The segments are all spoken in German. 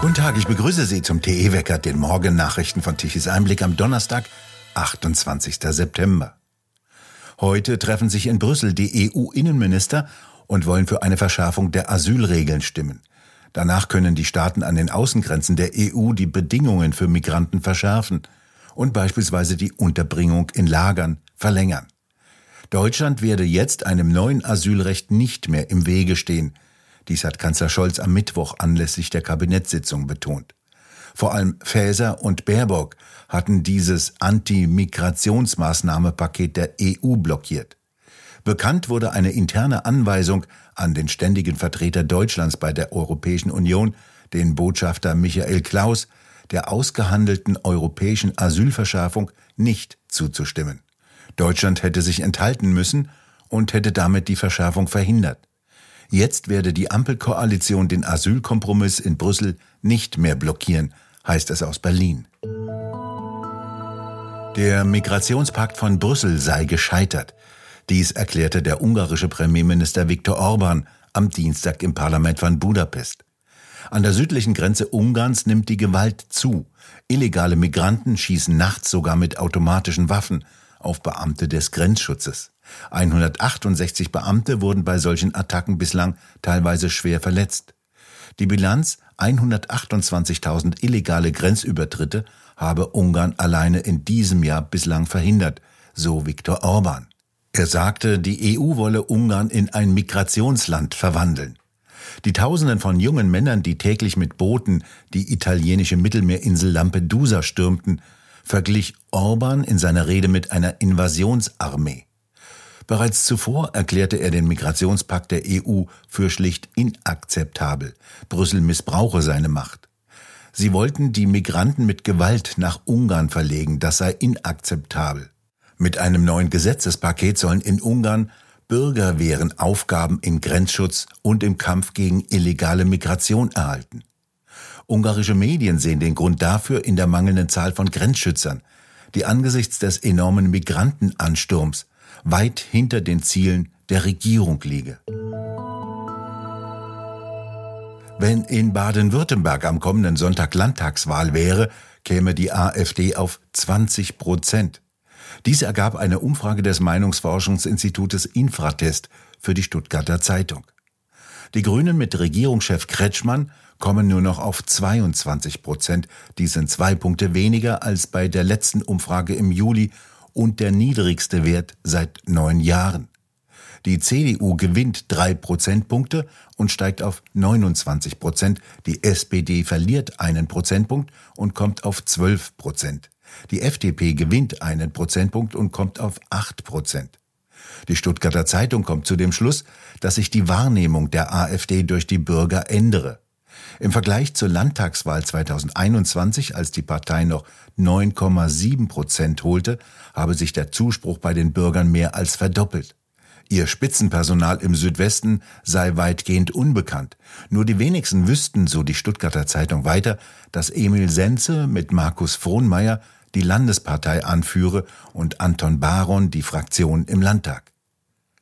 Guten Tag, ich begrüße Sie zum TE-Wecker, den Morgennachrichten von Tichys Einblick am Donnerstag, 28. September. Heute treffen sich in Brüssel die EU-Innenminister und wollen für eine Verschärfung der Asylregeln stimmen. Danach können die Staaten an den Außengrenzen der EU die Bedingungen für Migranten verschärfen und beispielsweise die Unterbringung in Lagern verlängern. Deutschland werde jetzt einem neuen Asylrecht nicht mehr im Wege stehen. Dies hat Kanzler Scholz am Mittwoch anlässlich der Kabinettssitzung betont. Vor allem Faeser und Baerbock hatten dieses Anti-Migrationsmaßnahmepaket der EU blockiert. Bekannt wurde eine interne Anweisung an den ständigen Vertreter Deutschlands bei der Europäischen Union, den Botschafter Michael Klaus, der ausgehandelten europäischen Asylverschärfung nicht zuzustimmen. Deutschland hätte sich enthalten müssen und hätte damit die Verschärfung verhindert. Jetzt werde die Ampelkoalition den Asylkompromiss in Brüssel nicht mehr blockieren, heißt es aus Berlin. Der Migrationspakt von Brüssel sei gescheitert. Dies erklärte der ungarische Premierminister Viktor Orban am Dienstag im Parlament von Budapest. An der südlichen Grenze Ungarns nimmt die Gewalt zu. Illegale Migranten schießen nachts sogar mit automatischen Waffen auf Beamte des Grenzschutzes. 168 Beamte wurden bei solchen Attacken bislang teilweise schwer verletzt. Die Bilanz 128.000 illegale Grenzübertritte habe Ungarn alleine in diesem Jahr bislang verhindert, so Viktor Orban. Er sagte, die EU wolle Ungarn in ein Migrationsland verwandeln. Die Tausenden von jungen Männern, die täglich mit Booten die italienische Mittelmeerinsel Lampedusa stürmten, verglich Orban in seiner Rede mit einer Invasionsarmee. Bereits zuvor erklärte er den Migrationspakt der EU für schlicht inakzeptabel. Brüssel missbrauche seine Macht. Sie wollten die Migranten mit Gewalt nach Ungarn verlegen, das sei inakzeptabel. Mit einem neuen Gesetzespaket sollen in Ungarn Bürgerwehren Aufgaben im Grenzschutz und im Kampf gegen illegale Migration erhalten. Ungarische Medien sehen den Grund dafür in der mangelnden Zahl von Grenzschützern, die angesichts des enormen Migrantenansturms weit hinter den Zielen der Regierung liege. Wenn in Baden-Württemberg am kommenden Sonntag Landtagswahl wäre, käme die AfD auf 20 Prozent. Dies ergab eine Umfrage des Meinungsforschungsinstitutes Infratest für die Stuttgarter Zeitung. Die Grünen mit Regierungschef Kretschmann kommen nur noch auf 22 Prozent. Dies sind zwei Punkte weniger als bei der letzten Umfrage im Juli und der niedrigste Wert seit neun Jahren. Die CDU gewinnt drei Prozentpunkte und steigt auf 29 Prozent. Die SPD verliert einen Prozentpunkt und kommt auf 12 Prozent. Die FDP gewinnt einen Prozentpunkt und kommt auf 8 Prozent. Die Stuttgarter Zeitung kommt zu dem Schluss, dass sich die Wahrnehmung der AfD durch die Bürger ändere. Im Vergleich zur Landtagswahl 2021, als die Partei noch 9,7 Prozent holte, habe sich der Zuspruch bei den Bürgern mehr als verdoppelt. Ihr Spitzenpersonal im Südwesten sei weitgehend unbekannt. Nur die wenigsten wüssten, so die Stuttgarter Zeitung weiter, dass Emil Senze mit Markus Frohnmeier die Landespartei anführe und Anton Baron die Fraktion im Landtag.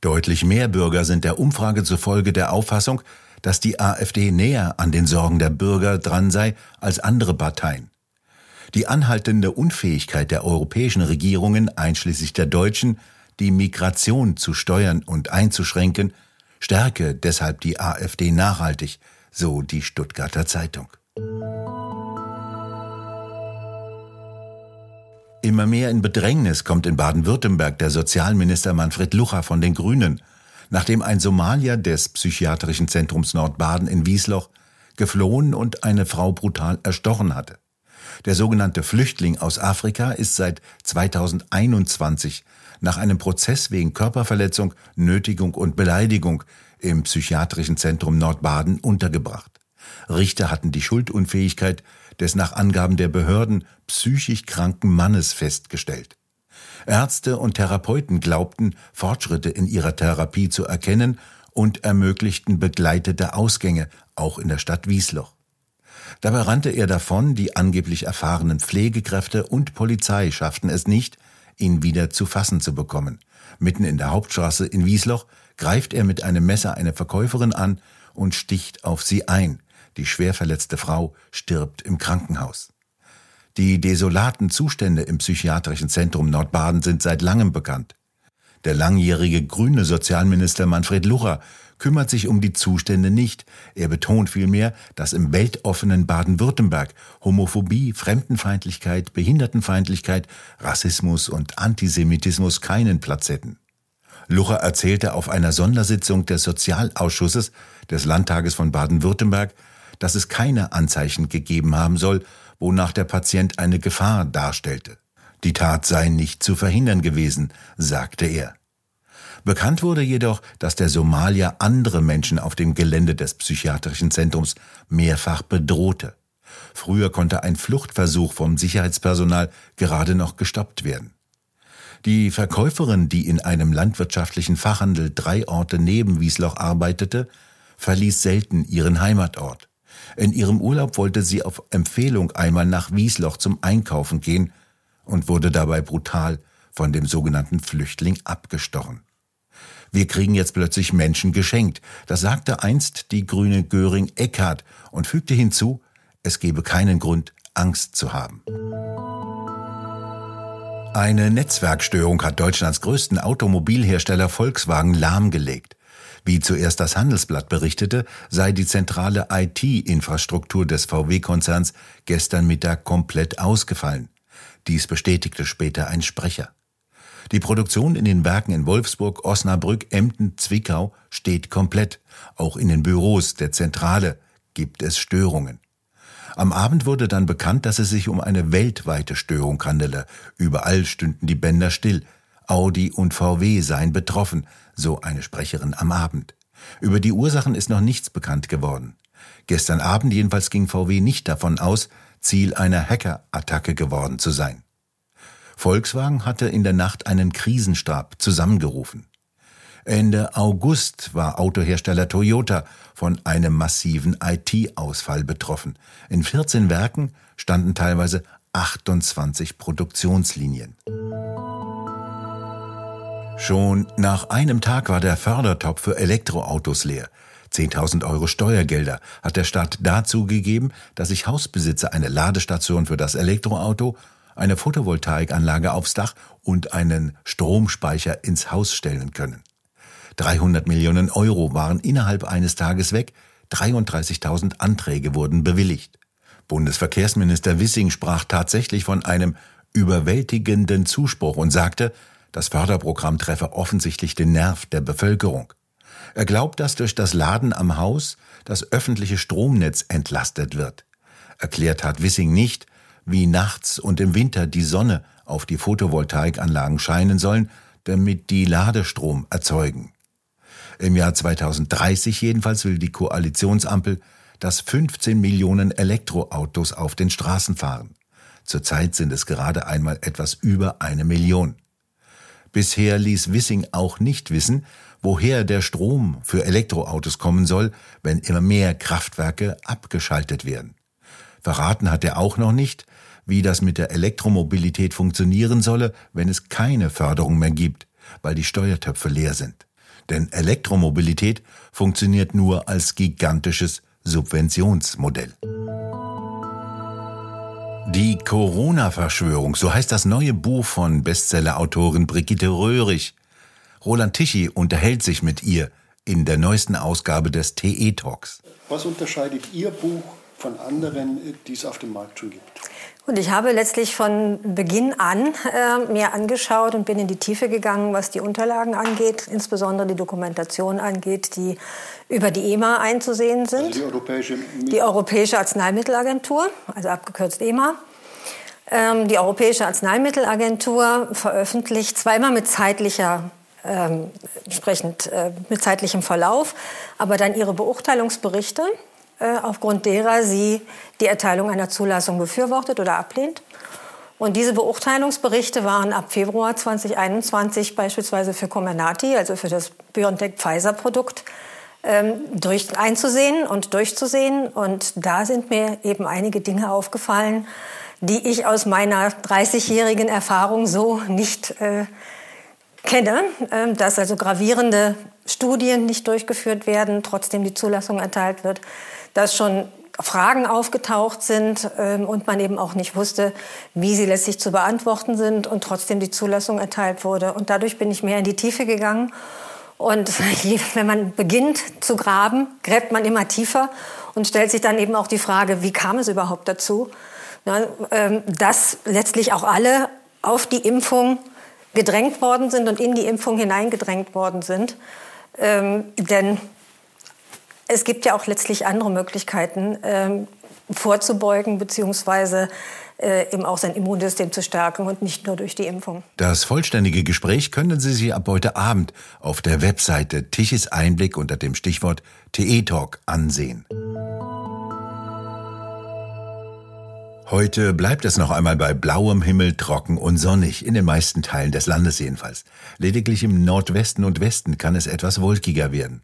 Deutlich mehr Bürger sind der Umfrage zufolge der Auffassung, dass die AfD näher an den Sorgen der Bürger dran sei als andere Parteien. Die anhaltende Unfähigkeit der europäischen Regierungen, einschließlich der deutschen, die Migration zu steuern und einzuschränken, stärke deshalb die AfD nachhaltig, so die Stuttgarter Zeitung. Immer mehr in Bedrängnis kommt in Baden-Württemberg der Sozialminister Manfred Lucha von den Grünen, nachdem ein Somalier des psychiatrischen Zentrums Nordbaden in Wiesloch geflohen und eine Frau brutal erstochen hatte. Der sogenannte Flüchtling aus Afrika ist seit 2021 nach einem Prozess wegen Körperverletzung, Nötigung und Beleidigung im psychiatrischen Zentrum Nordbaden untergebracht. Richter hatten die Schuldunfähigkeit des nach Angaben der Behörden psychisch kranken Mannes festgestellt. Ärzte und Therapeuten glaubten, Fortschritte in ihrer Therapie zu erkennen und ermöglichten begleitete Ausgänge, auch in der Stadt Wiesloch. Dabei rannte er davon, die angeblich erfahrenen Pflegekräfte und Polizei schafften es nicht, ihn wieder zu fassen zu bekommen. Mitten in der Hauptstraße in Wiesloch greift er mit einem Messer eine Verkäuferin an und sticht auf sie ein. Die schwer verletzte Frau stirbt im Krankenhaus. Die desolaten Zustände im psychiatrischen Zentrum Nordbaden sind seit langem bekannt. Der langjährige grüne Sozialminister Manfred Lucher kümmert sich um die Zustände nicht. Er betont vielmehr, dass im weltoffenen Baden-Württemberg Homophobie, Fremdenfeindlichkeit, Behindertenfeindlichkeit, Rassismus und Antisemitismus keinen Platz hätten. Lucher erzählte auf einer Sondersitzung des Sozialausschusses des Landtages von Baden-Württemberg, dass es keine Anzeichen gegeben haben soll, wonach der Patient eine Gefahr darstellte. Die Tat sei nicht zu verhindern gewesen, sagte er. Bekannt wurde jedoch, dass der Somalier andere Menschen auf dem Gelände des psychiatrischen Zentrums mehrfach bedrohte. Früher konnte ein Fluchtversuch vom Sicherheitspersonal gerade noch gestoppt werden. Die Verkäuferin, die in einem landwirtschaftlichen Fachhandel drei Orte neben Wiesloch arbeitete, verließ selten ihren Heimatort. In ihrem Urlaub wollte sie auf Empfehlung einmal nach Wiesloch zum Einkaufen gehen und wurde dabei brutal von dem sogenannten Flüchtling abgestochen. Wir kriegen jetzt plötzlich Menschen geschenkt. Das sagte einst die grüne Göring Eckhardt und fügte hinzu, es gebe keinen Grund, Angst zu haben. Eine Netzwerkstörung hat Deutschlands größten Automobilhersteller Volkswagen lahmgelegt. Wie zuerst das Handelsblatt berichtete, sei die zentrale IT-Infrastruktur des VW-Konzerns gestern Mittag komplett ausgefallen. Dies bestätigte später ein Sprecher. Die Produktion in den Werken in Wolfsburg, Osnabrück, Emden, Zwickau steht komplett. Auch in den Büros der Zentrale gibt es Störungen. Am Abend wurde dann bekannt, dass es sich um eine weltweite Störung handele. Überall stünden die Bänder still. Audi und VW seien betroffen, so eine Sprecherin am Abend. Über die Ursachen ist noch nichts bekannt geworden. Gestern Abend jedenfalls ging VW nicht davon aus, Ziel einer Hackerattacke geworden zu sein. Volkswagen hatte in der Nacht einen Krisenstab zusammengerufen. Ende August war Autohersteller Toyota von einem massiven IT-Ausfall betroffen. In 14 Werken standen teilweise 28 Produktionslinien. Schon nach einem Tag war der Fördertopf für Elektroautos leer. 10.000 Euro Steuergelder hat der Staat dazu gegeben, dass sich Hausbesitzer eine Ladestation für das Elektroauto, eine Photovoltaikanlage aufs Dach und einen Stromspeicher ins Haus stellen können. 300 Millionen Euro waren innerhalb eines Tages weg, 33.000 Anträge wurden bewilligt. Bundesverkehrsminister Wissing sprach tatsächlich von einem überwältigenden Zuspruch und sagte, das Förderprogramm treffe offensichtlich den Nerv der Bevölkerung. Er glaubt, dass durch das Laden am Haus das öffentliche Stromnetz entlastet wird. Erklärt hat Wissing nicht, wie nachts und im Winter die Sonne auf die Photovoltaikanlagen scheinen sollen, damit die Ladestrom erzeugen. Im Jahr 2030 jedenfalls will die Koalitionsampel, dass 15 Millionen Elektroautos auf den Straßen fahren. Zurzeit sind es gerade einmal etwas über eine Million. Bisher ließ Wissing auch nicht wissen, woher der Strom für Elektroautos kommen soll, wenn immer mehr Kraftwerke abgeschaltet werden. Verraten hat er auch noch nicht, wie das mit der Elektromobilität funktionieren solle, wenn es keine Förderung mehr gibt, weil die Steuertöpfe leer sind. Denn Elektromobilität funktioniert nur als gigantisches Subventionsmodell. Die Corona-Verschwörung, so heißt das neue Buch von Bestsellerautorin Brigitte Röhrig. Roland Tichy unterhält sich mit ihr in der neuesten Ausgabe des TE Talks. Was unterscheidet Ihr Buch von anderen, die es auf dem Markt schon gibt? Und ich habe letztlich von Beginn an äh, mir angeschaut und bin in die Tiefe gegangen, was die Unterlagen angeht, insbesondere die Dokumentation angeht, die über die EMA einzusehen sind. Also die, Europäische die Europäische Arzneimittelagentur, also abgekürzt EMA. Ähm, die Europäische Arzneimittelagentur veröffentlicht zweimal mit zeitlicher ähm, entsprechend äh, mit zeitlichem Verlauf, aber dann ihre Beurteilungsberichte äh, aufgrund derer sie die Erteilung einer Zulassung befürwortet oder ablehnt. Und diese Beurteilungsberichte waren ab Februar 2021 beispielsweise für Comirnaty, also für das BioNTech-Pfizer-Produkt, ähm, durch, einzusehen und durchzusehen. Und da sind mir eben einige Dinge aufgefallen, die ich aus meiner 30-jährigen Erfahrung so nicht äh, kenne, äh, dass also gravierende Studien nicht durchgeführt werden, trotzdem die Zulassung erteilt wird, dass schon Fragen aufgetaucht sind ähm, und man eben auch nicht wusste, wie sie letztlich zu beantworten sind und trotzdem die Zulassung erteilt wurde. Und dadurch bin ich mehr in die Tiefe gegangen. Und wenn man beginnt zu graben, gräbt man immer tiefer und stellt sich dann eben auch die Frage, wie kam es überhaupt dazu, dass letztlich auch alle auf die Impfung gedrängt worden sind und in die Impfung hineingedrängt worden sind. Ähm, denn es gibt ja auch letztlich andere Möglichkeiten, ähm, vorzubeugen beziehungsweise äh, eben auch sein Immunsystem zu stärken und nicht nur durch die Impfung. Das vollständige Gespräch können Sie sich ab heute Abend auf der Webseite Tichys Einblick unter dem Stichwort TE Talk ansehen. Heute bleibt es noch einmal bei blauem Himmel, trocken und sonnig, in den meisten Teilen des Landes jedenfalls. Lediglich im Nordwesten und Westen kann es etwas wolkiger werden.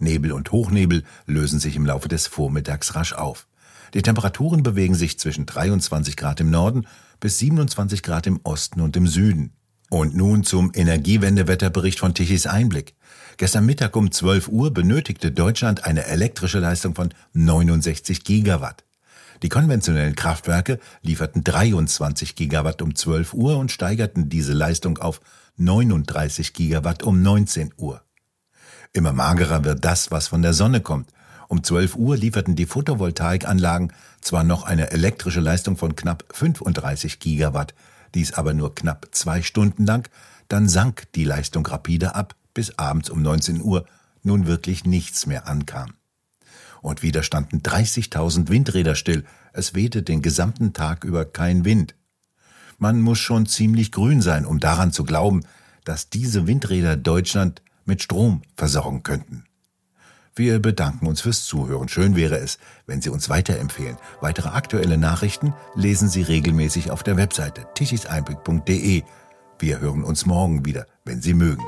Nebel und Hochnebel lösen sich im Laufe des Vormittags rasch auf. Die Temperaturen bewegen sich zwischen 23 Grad im Norden bis 27 Grad im Osten und im Süden. Und nun zum Energiewendewetterbericht von Tichys Einblick. Gestern Mittag um 12 Uhr benötigte Deutschland eine elektrische Leistung von 69 Gigawatt. Die konventionellen Kraftwerke lieferten 23 Gigawatt um 12 Uhr und steigerten diese Leistung auf 39 Gigawatt um 19 Uhr. Immer magerer wird das, was von der Sonne kommt. Um 12 Uhr lieferten die Photovoltaikanlagen zwar noch eine elektrische Leistung von knapp 35 Gigawatt, dies aber nur knapp zwei Stunden lang, dann sank die Leistung rapide ab, bis abends um 19 Uhr nun wirklich nichts mehr ankam und wieder standen 30.000 Windräder still. Es wehte den gesamten Tag über kein Wind. Man muss schon ziemlich grün sein, um daran zu glauben, dass diese Windräder Deutschland mit Strom versorgen könnten. Wir bedanken uns fürs Zuhören. Schön wäre es, wenn Sie uns weiterempfehlen. Weitere aktuelle Nachrichten lesen Sie regelmäßig auf der Webseite tichiseinblick.de. Wir hören uns morgen wieder, wenn Sie mögen.